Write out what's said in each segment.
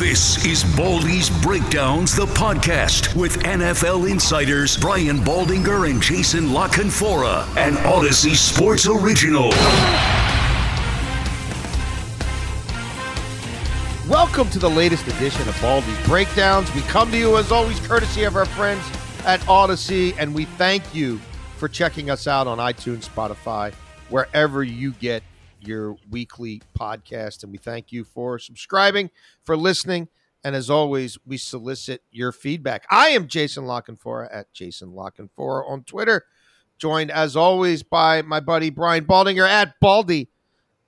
This is Baldy's Breakdowns, the podcast with NFL insiders Brian Baldinger and Jason La Canfora, an Audacy Sports original. Welcome to the latest edition of Baldy's Breakdowns. We come to you as always courtesy of our friends at Audacy, and we thank you for checking us out on iTunes, Spotify, wherever you get your weekly podcast. And we thank you for subscribing, for listening. And as always, we solicit your feedback. I am Jason La Canfora at Jason La Canfora on Twitter, joined as always by my buddy Brian Baldinger at Baldy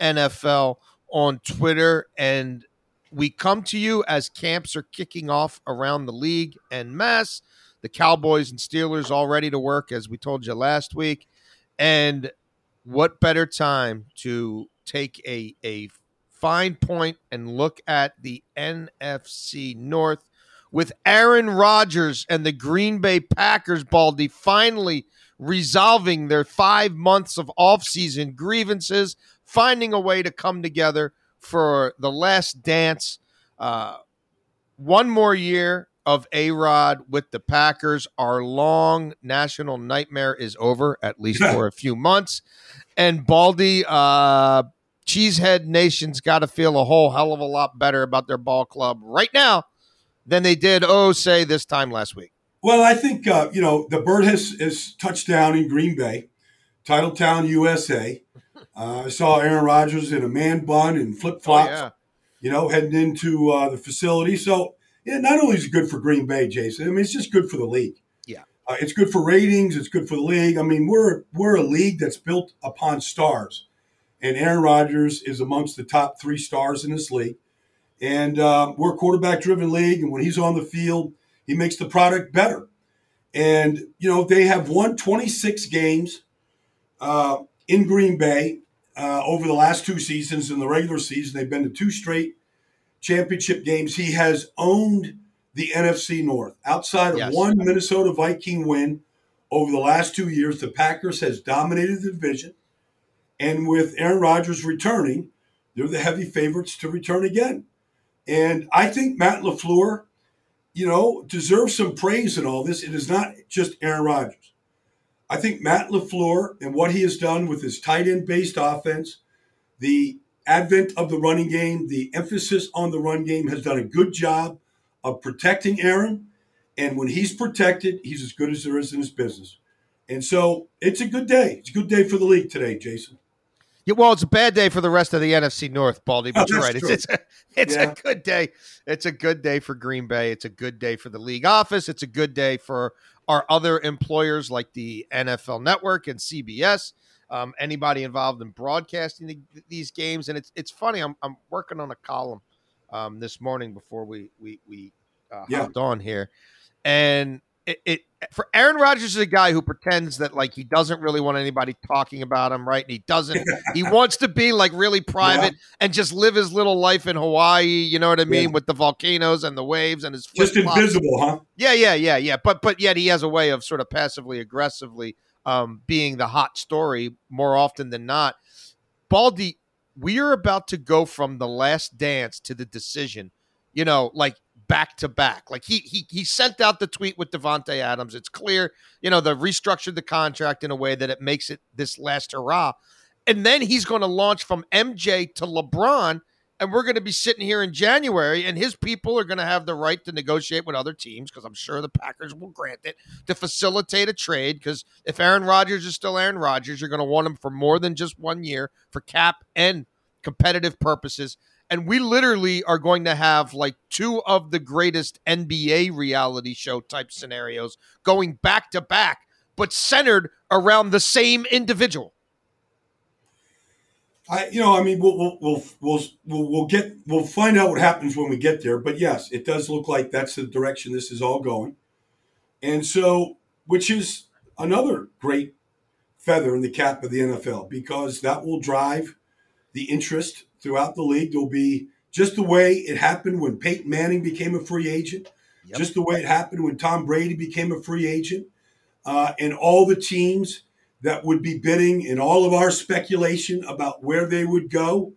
NFL on Twitter. And we come to you as camps are kicking off around the league and mass. The Cowboys and Steelers all ready to work, as we told you last week. And what better time to take a a fine point and look at the NFC North with Aaron Rodgers and the Green Bay Packers, Baldy, finally resolving their five months of offseason grievances, finding a way to come together for the last dance. Uh, one more year of A Rod with the Packers. Our long national nightmare is over, at least for a few months. And Baldy, uh, Cheesehead Nation's got to feel a whole hell of a lot better about their ball club right now than they did, oh, say, this time last week. Well, I think, uh, you know, the bird has, has touched down in Green Bay, Titletown, USA. Uh, I saw Aaron Rodgers in a man bun and flip flops, oh, yeah. you know, heading into uh, the facility. So, yeah, not only is it good for Green Bay, Jason, I mean, it's just good for the league. Yeah. Uh, it's good for ratings. It's good for the league. I mean, we're, we're a league that's built upon stars and Aaron Rodgers is amongst the top three stars in this league. And uh, we're a quarterback driven league, and when he's on the field, he makes the product better. And, you know, they have won 26 games uh, in Green Bay uh, over the last two seasons. In the regular season, they've been to two straight championship games. He has owned the NFC North. Outside of yes. one Minnesota Viking win over the last two years, the Packers has dominated the division. And with Aaron Rodgers returning, they're the heavy favorites to return again. And I think Matt LaFleur, you know, deserves some praise in all this. It is not just Aaron Rodgers. I think Matt LaFleur and what he has done with his tight end based offense, the advent of the running game, the emphasis on the run game has done a good job of protecting Aaron. And when he's protected, he's as good as there is in his business. And so it's a good day. It's a good day for the league today, Jason. Yeah, well, it's a bad day for the rest of the NFC North, Baldy. But oh, you're right. It's it's, a, it's yeah. a good day. It's a good day for Green Bay. It's a good day for the league office. It's a good day for our other employers like the NFL Network and CBS. Um, anybody involved in broadcasting the, these games, and it's it's funny. I'm I'm working on a column um, this morning before we we we uh, yeah. hopped on here, and it, it for Aaron Rodgers is a guy who pretends that like he doesn't really want anybody talking about him, right? And he doesn't. he wants to be like really private yeah. and just live his little life in Hawaii. You know what I mean? Yeah. With the volcanoes and the waves and his just invisible, huh? Yeah, yeah, yeah, yeah. But but yet he has a way of sort of passively aggressively um, being the hot story more often than not. Baldy, we are about to go from the last dance to the decision. You know, like back to back. Like he he he sent out the tweet with Davante Adams. It's clear, you know, the restructured the contract in a way that it makes it this last hurrah. And then he's going to launch from MJ to LeBron, and we're going to be sitting here in January, and his people are going to have the right to negotiate with other teams because I'm sure the Packers will grant it to facilitate a trade. Because if Aaron Rodgers is still Aaron Rodgers, you're going to want him for more than just one year for cap and competitive purposes and we literally are going to have like two of the greatest NBA reality show type scenarios going back to back, but centered around the same individual. I, you know, I mean, we'll, we'll, we'll, we'll, we'll get, we'll find out what happens when we get there. But yes, it does look like that's the direction this is all going. And so, which is another great feather in the cap of the NFL because that will drive the interest throughout the league. There'll be just the way it happened when Peyton Manning became a free agent, yep. just the way it happened when Tom Brady became a free agent, uh, and all the teams that would be bidding in all of our speculation about where they would go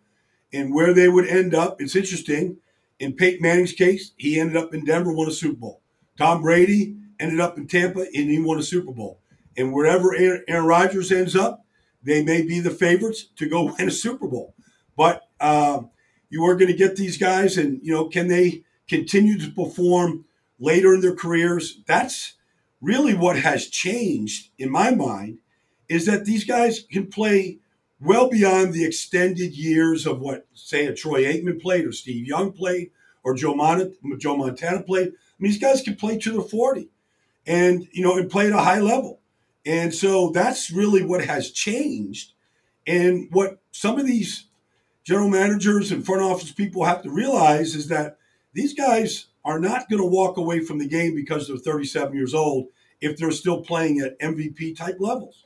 and where they would end up. It's interesting. In Peyton Manning's case, he ended up in Denver, won a Super Bowl. Tom Brady ended up in Tampa, and he won a Super Bowl. And wherever Aaron Rodgers ends up, they may be the favorites to go win a Super Bowl. But um, you are going to get these guys, and you know, can they continue to perform later in their careers? That's really what has changed in my mind is that these guys can play well beyond the extended years of what, say, a Troy Aikman played or Steve Young played or Joe, Mon- Joe Montana played. I mean, these guys can play to the 40 and, you know, and play at a high level. And so that's really what has changed. And what some of these general managers and front office people have to realize is that these guys are not going to walk away from the game because they're 37 years old if they're still playing at MVP type levels.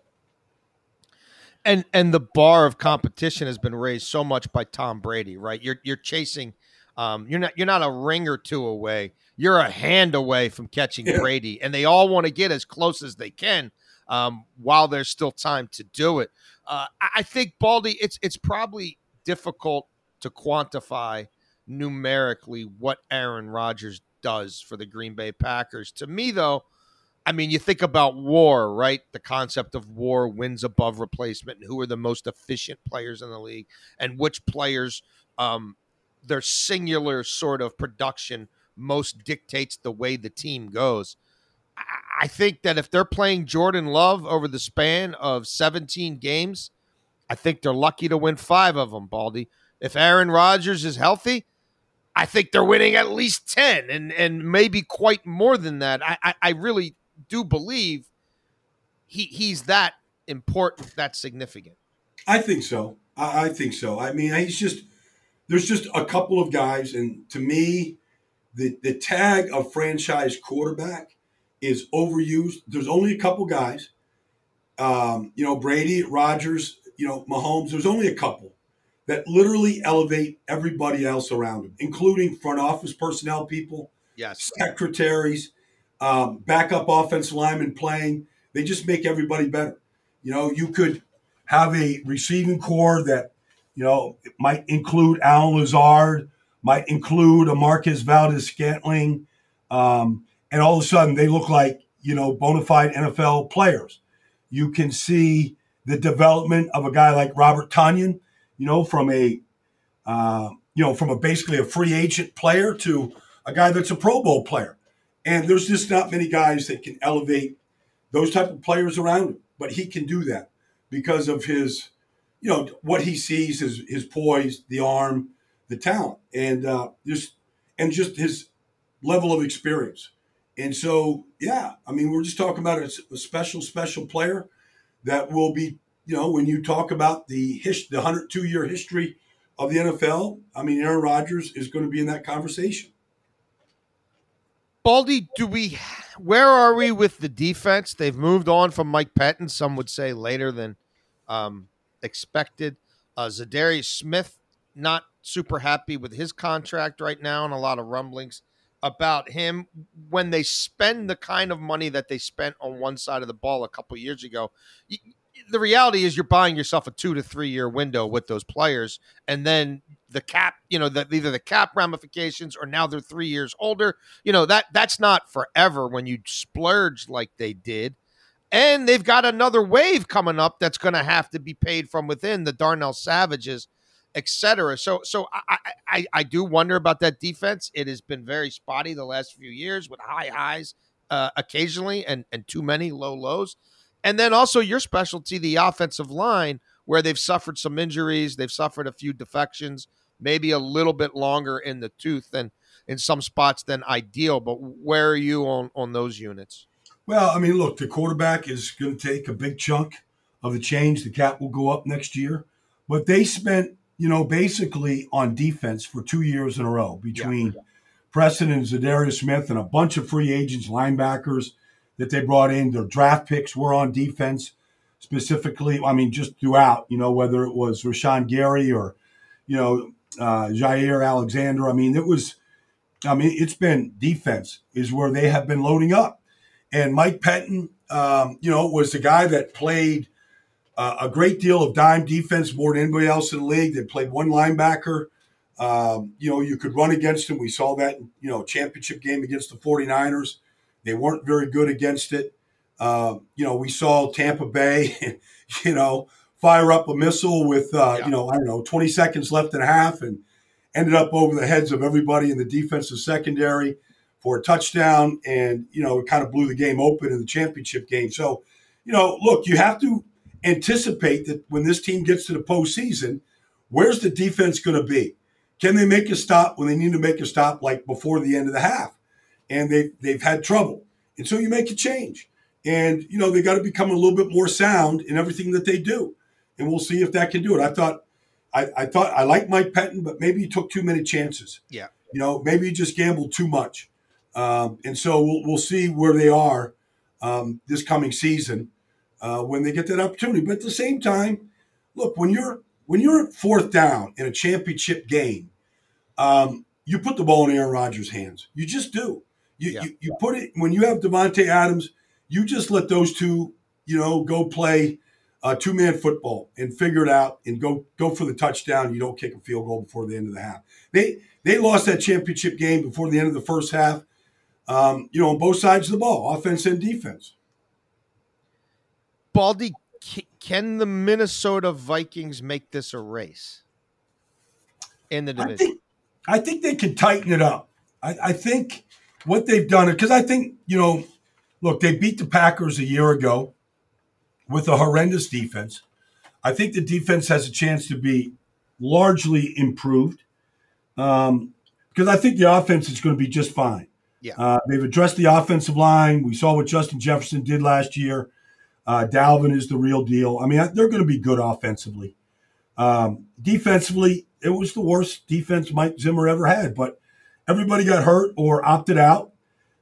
And and the bar of competition has been raised so much by Tom Brady, right? You're you're chasing um, you're not you're not a ring or two away. You're a hand away from catching yeah. Brady, and they all want to get as close as they can um, while there's still time to do it. Uh, I think Baldy, it's it's probably difficult to quantify numerically what Aaron Rodgers does for the Green Bay Packers. To me, though, I mean, you think about war, right? The concept of war wins above replacement, and who are the most efficient players in the league, and which players, um, their singular sort of production most dictates the way the team goes. I think that if they're playing Jordan Love over the span of 17 games, I think they're lucky to win five of them, Baldy. If Aaron Rodgers is healthy, I think they're winning at least 10 and, and maybe quite more than that. I, I, I really do believe he, he's that important, that significant. I think so. I, I think so. I mean, he's just, there's just a couple of guys. And to me, the, the tag of franchise quarterback is overused. There's only a couple guys. Um, you know, Brady, Rodgers, you know, Mahomes. There's only a couple that literally elevate everybody else around them, including front office personnel people, yes, secretaries, um, backup offensive linemen playing. They just make everybody better. You know, you could have a receiving corps that, you know, might include Allen Lazard, might include a Marquez Valdes-Scantling, um, and all of a sudden they look like you know bona fide NFL players. You can see the development of a guy like Robert Tonyan, you know, from a uh, you know from a basically a free agent player to a guy that's a Pro Bowl player. And there's just not many guys that can elevate those type of players around him, but he can do that because of his, you know, what he sees, his his poise, the arm, the talent, and uh, just and just his level of experience. And so, yeah, I mean, we're just talking about a, a special, special player that will be, you know, when you talk about the his, the 102 year history of the NFL, I mean, Aaron Rodgers is going to be in that conversation. Baldy, do we? Where are we with the defense? They've moved on from Mike Pettine. Some would say later than um, expected. Uh, Za'Darius Smith not super happy with his contract right now, and a lot of rumblings about him when they spend the kind of money that they spent on one side of the ball a couple years ago. The reality is you're buying yourself a two to three year window with those players, and then the cap, you know, the, either the cap ramifications or now they're three years older. You know that that's not forever when you splurge like they did. And they've got another wave coming up that's going to have to be paid from within the Darnell Savages etc. So, so I, I, I do wonder about that defense. It has been very spotty the last few years with high highs uh, occasionally and and too many low lows. And then also your specialty, the offensive line, where they've suffered some injuries, they've suffered a few defections, maybe a little bit longer in the tooth than in some spots than ideal. But where are you on on those units? Well, I mean, look, the quarterback is going to take a big chunk of the change. The cap will go up next year. but they spent, you know, basically on defense for two years in a row between yeah. Preston and Za'Darius Smith and a bunch of free agents, linebackers that they brought in. Their draft picks were on defense specifically. I mean, just throughout, you know, whether it was Rashan Gary or, you know, uh, Jaire Alexander. I mean, it was, I mean, it's been defense is where they have been loading up. And Mike Pettine, um, you know, was the guy that played uh, a great deal of dime defense more than anybody else in the league. They played one linebacker. Um, you know, you could run against him. We saw that, you know, championship game against the 49ers. They weren't very good against it. Uh, you know, we saw Tampa Bay, you know, fire up a missile with, uh, yeah. you know, I don't know, 20 seconds left and a half and ended up over the heads of everybody in the defensive secondary for a touchdown. And, you know, it kind of blew the game open in the championship game. So, you know, look, you have to anticipate that when this team gets to the postseason, where's the defense going to be? Can they make a stop when they need to make a stop, like before the end of the half? And they've, they've had trouble. And so you make a change. And, you know, they got to become a little bit more sound in everything that they do. And we'll see if that can do it. I thought, I, I thought I like Mike Pettine, but maybe he took too many chances. Yeah. You know, maybe he just gambled too much. Um, and so we'll, we'll see where they are um, this coming season uh, when they get that opportunity. But at the same time, look when you're when you're fourth down in a championship game, um, you put the ball in Aaron Rodgers' hands. You just do. You, yeah. you, you put it when you have Davante Adams. You just let those two, you know, go play uh, two man football and figure it out and go go for the touchdown. You don't kick a field goal before the end of the half. They they lost that championship game before the end of the first half. Um, you know, on both sides of the ball, offense and defense. Baldy, can the Minnesota Vikings make this a race in the division? I think, I think they can tighten it up. I, I think what they've done, because I think, you know, look, they beat the Packers a year ago with a horrendous defense. I think the defense has a chance to be largely improved um, because I think the offense is going to be just fine. Yeah. Uh, they've addressed the offensive line. We saw what Justin Jefferson did last year. Uh, Dalvin is the real deal. I mean, they're going to be good offensively. Um, defensively, it was the worst defense Mike Zimmer ever had, but everybody got hurt or opted out.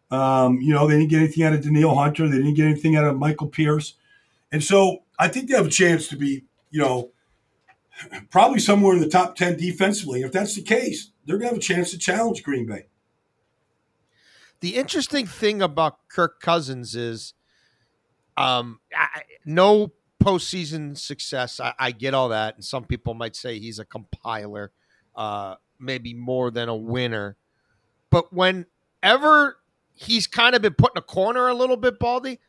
Um, you know, they didn't get anything out of Danielle Hunter. They didn't get anything out of Michael Pierce. And so I think they have a chance to be, you know, probably somewhere in the top 10 defensively. If that's the case, they're going to have a chance to challenge Green Bay. The interesting thing about Kirk Cousins is um, I, no postseason success. I, I, get all that, and some people might say he's a compiler, uh, maybe more than a winner. But whenever he's kind of been put in a corner a little bit, Baldy,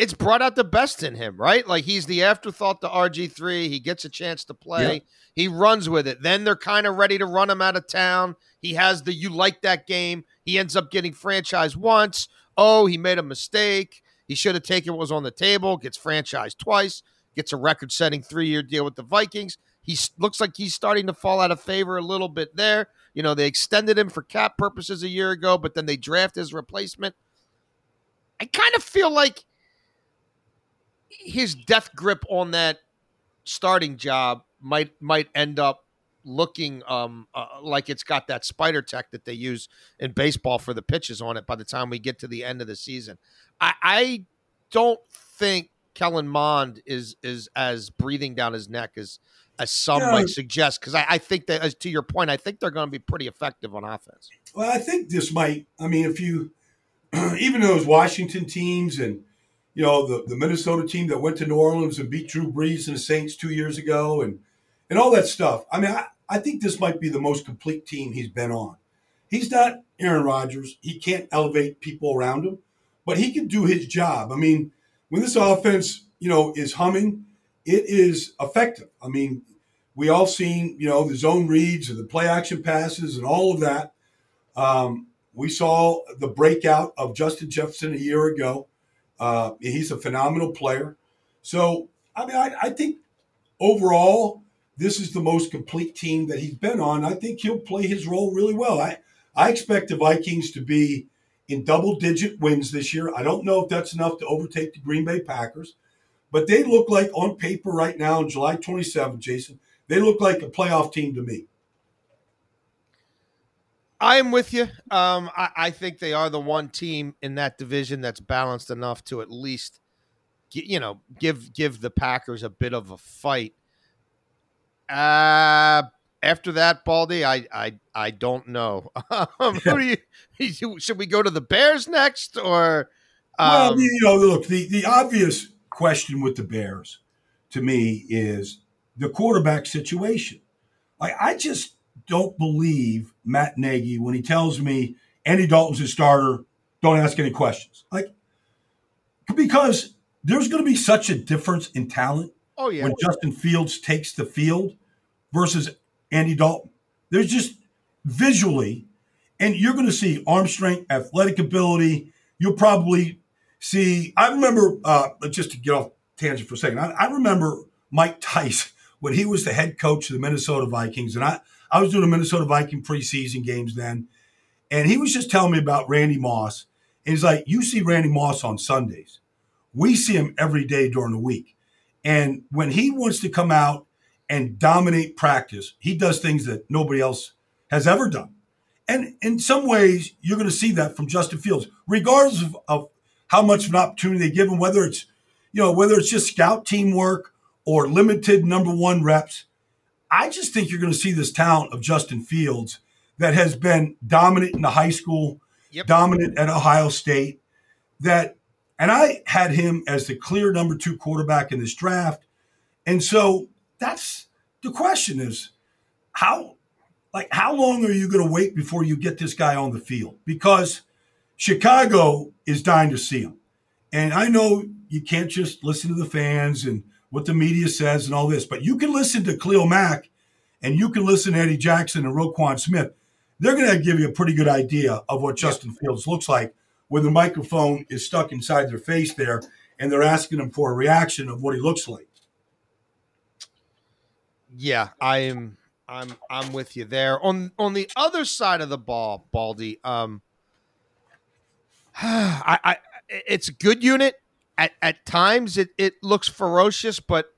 it's brought out the best in him, right? Like he's the afterthought to RG three. He gets a chance to play. Yeah. He runs with it. Then they're kind of ready to run him out of town. He has the you like that game. He ends up getting franchise once. Oh, he made a mistake. He should have taken what was on the table, gets franchised twice, gets a record setting three year deal with the Vikings. He looks like he's starting to fall out of favor a little bit there. You know, they extended him for cap purposes a year ago, but then they draft his replacement. I kind of feel like his death grip on that starting job might might end up looking um, uh, like it's got that Spider Tack that they use in baseball for the pitches on it by the time we get to the end of the season. I, I don't think Kellen Mond is is as breathing down his neck as as some yeah. might suggest. Because I, I, think that, as to your point, I think they're going to be pretty effective on offense. Well, I think this might. I mean, if you even those Washington teams and you know the the Minnesota team that went to New Orleans and beat Drew Brees and the Saints two years ago and and all that stuff. I mean, I, I think this might be the most complete team he's been on. He's not Aaron Rodgers. He can't elevate people around him but he can do his job. I mean, when this offense, you know, is humming, it is effective. I mean, we all seen, you know, the zone reads and the play action passes and all of that. Um, we saw the breakout of Justin Jefferson a year ago. Uh, he's a phenomenal player. So, I mean, I, I think overall, this is the most complete team that he's been on. I think he'll play his role really well. I, I expect the Vikings to be in double digit wins this year. I don't know if that's enough to overtake the Green Bay Packers, but they look like on paper right now on July 27th, Jason, they look like a playoff team to me. I am with you. Um, I, I, think they are the one team in that division that's balanced enough to at least, you know, give give the Packers a bit of a fight. Uh, after that, Baldy, I I I don't know. Um, who do you should we go to the Bears next or? Um, well, you know, look the the obvious question with the Bears to me is the quarterback situation. Like I just don't believe Matt Nagy when he tells me Andy Dalton's a starter. Don't ask any questions. Like because there's going to be such a difference in talent. Oh yeah. When Justin Fields takes the field versus Andy Dalton, there's just visually, and you're going to see arm strength, athletic ability. You'll probably see. I remember uh, just to get off tangent for a second. I, I remember Mike Tice when he was the head coach of the Minnesota Vikings, and I I was doing a Minnesota Viking preseason games then, and he was just telling me about Randy Moss. And he's like, You see Randy Moss on Sundays. We see him every day during the week. And when he wants to come out and dominate practice, he does things that nobody else has ever done. And in some ways, you're going to see that from Justin Fields, regardless of, of how much of an opportunity they give him, whether it's, you know, whether it's just scout teamwork or limited number one reps. I just think you're going to see this talent of Justin Fields that has been dominant in the high school, yep. dominant at Ohio State. That, and I had him as the clear number two quarterback in this draft. And so that's the question is how, like, how long are you going to wait before you get this guy on the field? Because Chicago is dying to see him. And I know you can't just listen to the fans and what the media says and all this, but you can listen to Khalil Mack and you can listen to Eddie Jackson and Roquan Smith. They're going to give you a pretty good idea of what Justin Fields looks like when the microphone is stuck inside their face there and they're asking him for a reaction of what he looks like. Yeah, I am I'm I'm with you there. On on the other side of the ball, Baldy, um I, I it's a good unit at, at times it, it looks ferocious, but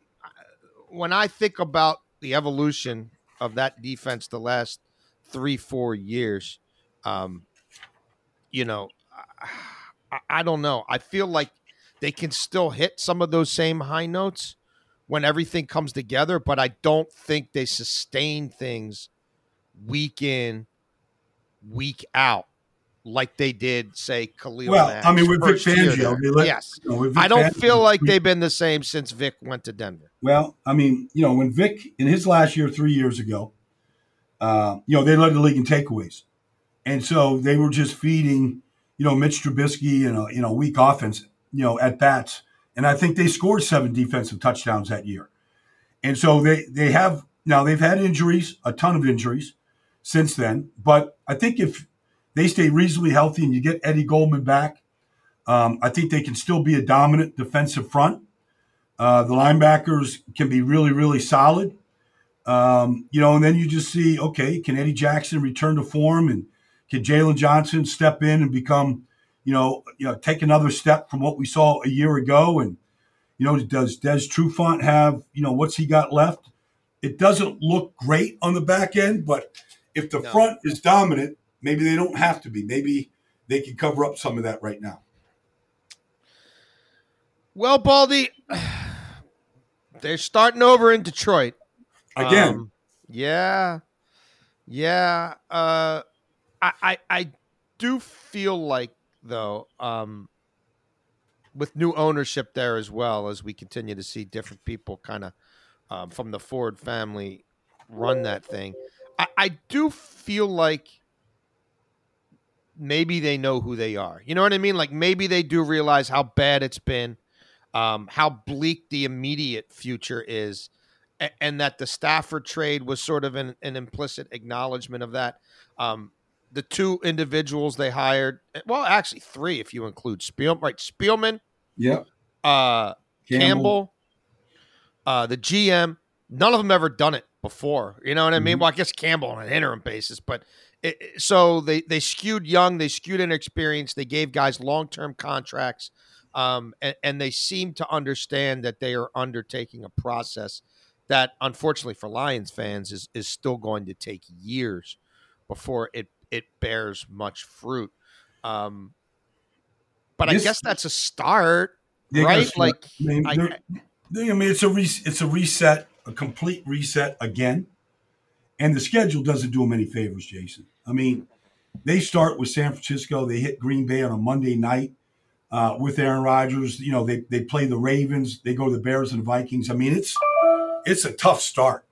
when I think about the evolution of that defense the last three, four years, um, you know, I, I don't know. I feel like they can still hit some of those same high notes when everything comes together, but I don't think they sustain things week in, week out like they did, say Khalil. Well, I mean, with Vic Fangio, let, yes, you know, I don't Fangio, feel like they've been the same since Vic went to Denver. Well, I mean, you know, when Vic in his last year, three years ago, uh, you know, they led the league in takeaways, and so they were just feeding, you know, Mitch Trubisky and a you know weak offense, you know, at bats, and I think they scored seven defensive touchdowns that year, and so they they have now they've had injuries, a ton of injuries since then, but I think if they stay reasonably healthy and you get Eddie Goldman back, um, I think they can still be a dominant defensive front. Uh, the linebackers can be really, really solid. Um, you know, and then you just see, okay, can Eddie Jackson return to form and can Jaylon Johnson step in and become, you know, you know, take another step from what we saw a year ago? And, you know, does Des Trufant have, you know, what's he got left? It doesn't look great on the back end, but if the no. front is dominant, maybe they don't have to be. Maybe they can cover up some of that right now. Well, Baldy, they're starting over in Detroit again. Um, yeah, yeah. Uh, I, I, I do feel like though, um, with new ownership there as well as we continue to see different people kind of um, from the Ford family run that thing. I, I do feel like maybe they know who they are. You know what I mean? Like maybe they do realize how bad it's been, um, how bleak the immediate future is, and, and that the Stafford trade was sort of an, an implicit acknowledgement of that. Um, the two individuals they hired, well, actually three if you include Spiel, right? Spielman, yeah, uh, Campbell, Campbell uh, the GM. None of them ever done it before. You know what I mean? Mm-hmm. Well, I guess Campbell on an interim basis, but it, so they they skewed young, they skewed inexperienced, they gave guys long term contracts, um, and, and they seem to understand that they are undertaking a process that unfortunately for Lions fans is is still going to take years before it it bears much fruit. Um, but this, I guess that's a start, right? Like, I mean, I, I mean, it's a re- it's a reset, a complete reset again, and the schedule doesn't do them any favors, Jason. I mean, they start with San Francisco, they hit Green Bay on a Monday night uh, with Aaron Rodgers. You know, they they play the Ravens, they go to the Bears and the Vikings. I mean, it's it's a tough start,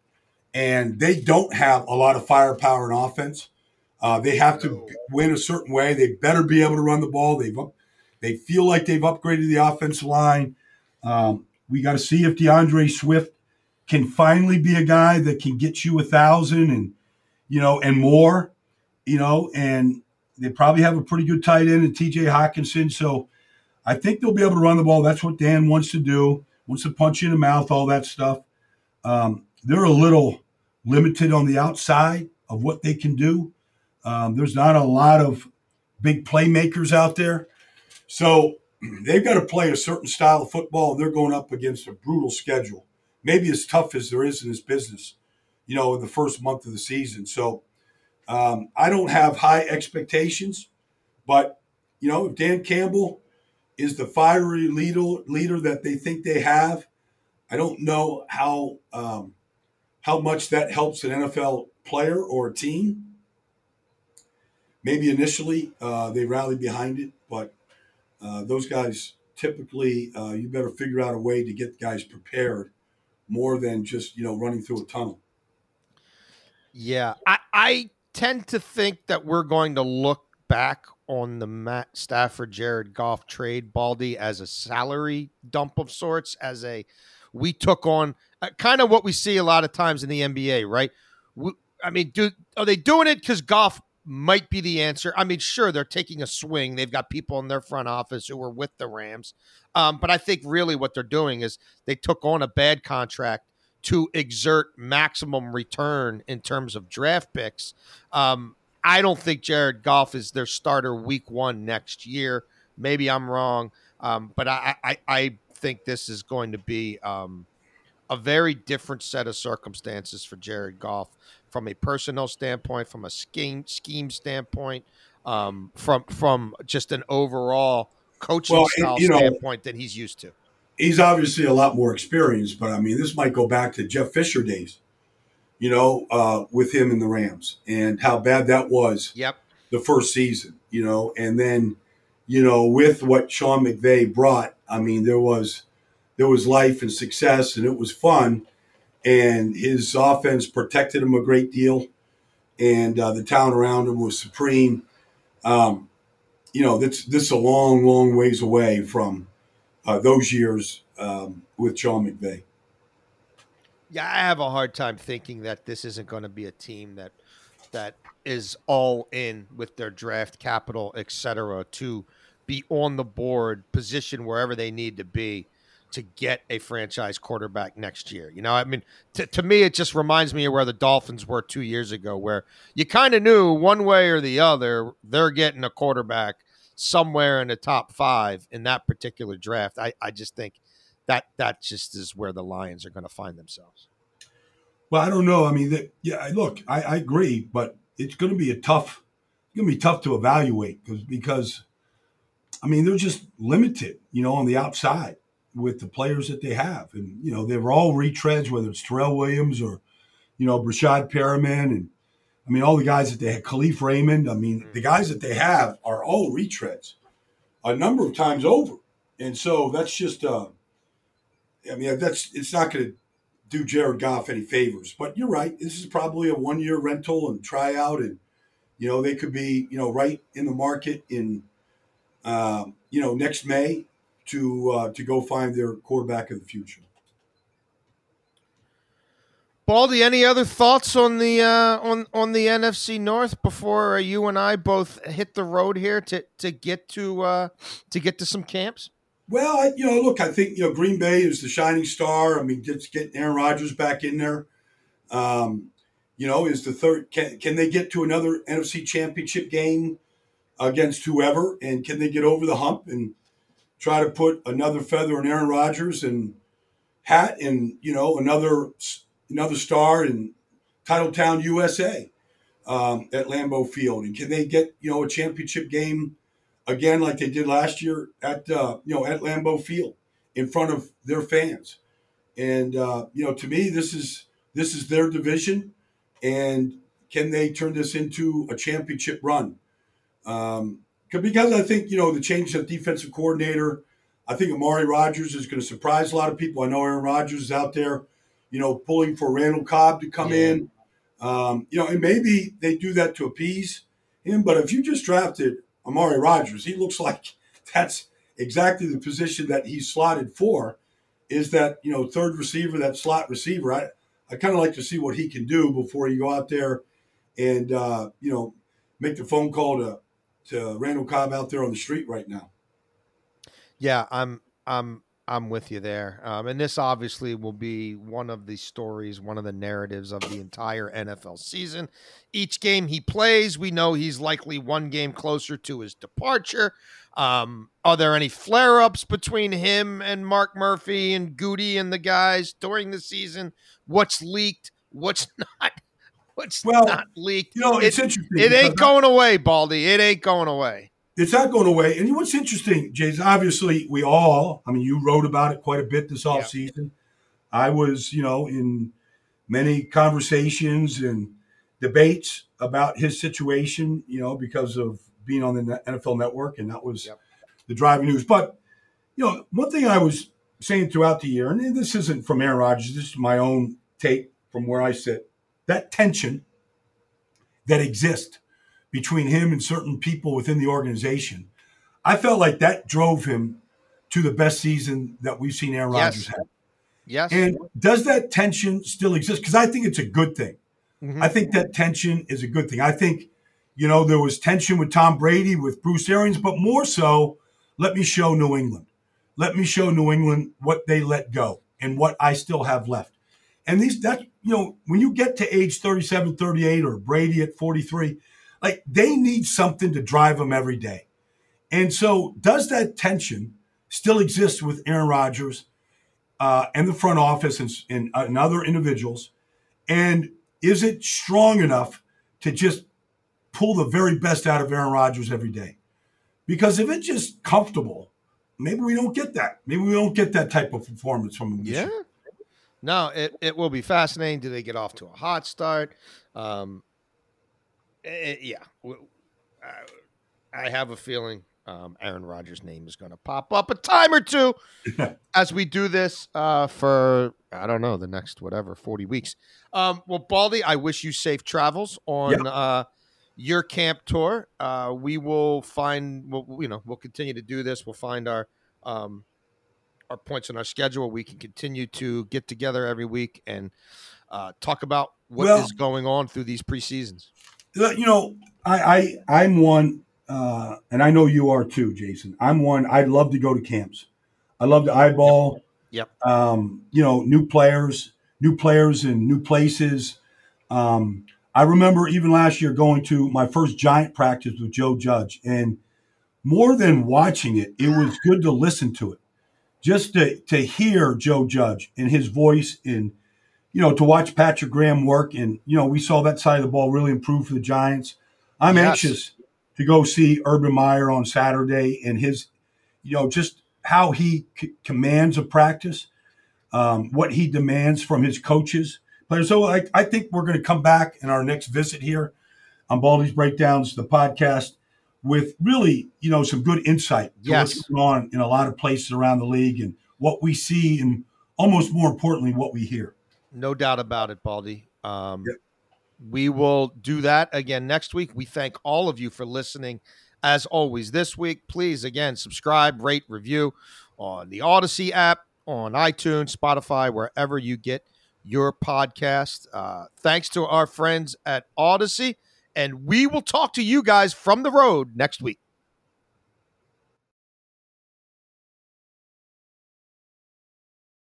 and they don't have a lot of firepower in offense. Uh, they have to win a certain way. They better be able to run the ball. They've they feel like they've upgraded the offensive line. Um, we got to see if D'Andre Swift can finally be a guy that can get you a thousand and you know and more, you know. And they probably have a pretty good tight end in T.J. Hockenson. So I think they'll be able to run the ball. That's what Dan wants to do. Wants to punch you in the mouth, all that stuff. Um, they're a little limited on the outside of what they can do. Um, there's not a lot of big playmakers out there. So they've got to play a certain style of football, and they're going up against a brutal schedule. Maybe as tough as there is in this business, you know, in the first month of the season. So um, I don't have high expectations, but, you know, if Dan Campbell is the fiery leader, leader that they think they have, I don't know how um, how much that helps an NFL player or a team maybe initially uh, they rally behind it, but uh, those guys typically uh, you better figure out a way to get guys prepared more than just you know running through a tunnel. Yeah, I, I tend to think that we're going to look back on the Matt Stafford Jared Goff trade Baldy as a salary dump of sorts, as a we took on uh, kind of what we see a lot of times in the NBA, right? We, I mean, do are they doing it because Goff might be the answer. I mean, sure, they're taking a swing. They've got people in their front office who were with the Rams. Um, but I think really what they're doing is they took on a bad contract to exert maximum return in terms of draft picks. Um, I don't think Jared Goff is their starter week one next year. Maybe I'm wrong, um, but I, I, I, think this is going to be um, a very different set of circumstances for Jared Goff from a personal standpoint, from a scheme scheme standpoint, um, from from just an overall coaching well, style know, standpoint than he's used to. He's obviously a lot more experienced, but I mean, this might go back to Jeff Fisher days, you know, uh, with him in the Rams and how bad that was. Yep. The first season, you know, and then, you know, with what Sean McVay brought, I mean, there was there was life and success, and it was fun and his offense protected him a great deal, and uh, the town around him was supreme. Um, you know, this this is a long, long ways away from uh, those years um, with Sean McVay. Yeah, I have a hard time thinking that this isn't going to be a team that that is all in with their draft capital, et cetera, to be on the board, position wherever they need to be to get a franchise quarterback next year. You know, I mean, to, to me, it just reminds me of where the Dolphins were two years ago, where you kind of knew one way or the other they're getting a quarterback somewhere in the top five in that particular draft. I, I just think that that just is where the Lions are going to find themselves. Well, I don't know. I mean, yeah, look, I, I agree, but it's going to be a tough, going to be tough to evaluate because because I mean they're just limited, you know, on the outside with the players that they have. And, you know, they were all retreads, whether it's Tyrell Williams or, you know, Breshad Perriman and, I mean, all the guys that they had, Kalif Raymond. I mean, the guys that they have are all retreads a number of times over. And so that's just, uh, I mean, that's, it's not going to do Jared Goff any favors. But you're right. This is probably a one year rental and tryout. And, you know, they could be, you know, right in the market in, uh, you know, next May to uh, to go find their quarterback of the future. Baldy, any other thoughts on the uh, on on the NFC North before you and I both hit the road here to to get to uh, to get to some camps? Well, I, you know, look, I think you know Green Bay is the shining star. I mean, just getting Aaron Rodgers back in there. Um, you know, is the third. Can can they get to another NFC Championship game against whoever, and can they get over the hump and try to put another feather in Aaron Rodgers and hat and you know another another star in Titletown, USA, um, at Lambeau Field, and can they get you know a championship game again like they did last year at uh, you know at Lambeau Field in front of their fans? And uh, you know, to me, this is this is their division, and can they turn this into a championship run? Um, because I think you know the change of defensive coordinator. I think Amari Rodgers is going to surprise a lot of people. I know Aaron Rodgers is out there, you know, pulling for Randall Cobb to come yeah. in. Um, you know, and maybe they do that to appease him. But if you just drafted Amari Rodgers, he looks like that's exactly the position that he's slotted for. Is that you know third receiver, that slot receiver? I I kind of like to see what he can do before you go out there and uh, you know make the phone call to to Randall Cobb out there on the street right now. Yeah, I'm I'm I'm with you there. Um, and this obviously will be one of the stories, one of the narratives of the entire NFL season. Each game he plays, we know he's likely one game closer to his departure. Um, are there any flare ups between him and Mark Murphy and Goody and the guys during the season? What's leaked? What's not? What's well, not leaked? You know, it's it, interesting. It ain't going away, Baldy. It ain't going away. It's not going away. And what's interesting, Jays, obviously we all, I mean, you wrote about it quite a bit this off season. I was, you know, in many conversations and debates about his situation, you know, because of being on the NFL network. And that was yep. the driving news. But, you know, one thing I was saying throughout the year, and this isn't from Aaron Rodgers, this is my own take from where I sit that tension that exists between him and certain people within the organization, I felt like that drove him to the best season that we've seen Aaron yes. Rodgers have. Yes. And does that tension still exist? Because I think it's a good thing. Mm-hmm. I think that tension is a good thing. I think, you know, there was tension with Tom Brady, with Bruce Arians, but more so, let me show New England. Let me show New England what they let go and what I still have left. And these that you know, when you get to age 37, 38 or Brady at 43, like they need something to drive them every day. And so does that tension still exist with Aaron Rodgers uh, and the front office and, and, uh, and other individuals? And is it strong enough to just pull the very best out of Aaron Rodgers every day? Because if it's just comfortable, maybe we don't get that. Maybe we don't get that type of performance from him. Yeah. No, it, it will be fascinating. Do they get off to a hot start? Um, eh, yeah, I have a feeling um, Aaron Rodgers' name is going to pop up a time or two as we do this uh, for I don't know the next whatever forty weeks. Um, well, Baldy, I wish you safe travels on uh, your camp tour. Uh, we will find, we'll, you know, we'll continue to do this. We'll find our um, our points in our schedule. We can continue to get together every week and uh, talk about what well, is going on through these preseasons. You know, I, I I'm one, uh, and I know you are too, Jason. I'm one. I'd love to go to camps. I love to eyeball. Yep. Um, you know, new players, new players in new places. Um, I remember even last year going to my first giant practice with Joe Judge, and more than watching it, it was good to listen to it just to, to hear Joe Judge and his voice and, you know, to watch Patrick Graham work. And, you know, we saw that side of the ball really improve for the Giants. I'm yes. anxious to go see Urban Meyer on Saturday and his, you know, just how he c- commands a practice, um, what he demands from his coaches. But so I, I think we're going to come back in our next visit here on Baldy's Breakdowns, the podcast with really, you know, some good insight to yes. what's going on in a lot of places around the league and what we see and almost more importantly, what we hear. No doubt about it, Baldy. Um, yep. We will do that again next week. We thank all of you for listening. As always, this week, please again subscribe, rate, review on the Audacy app, on iTunes, Spotify, wherever you get your podcast. Uh, thanks to our friends at Audacy. And we will talk to you guys from the road next week.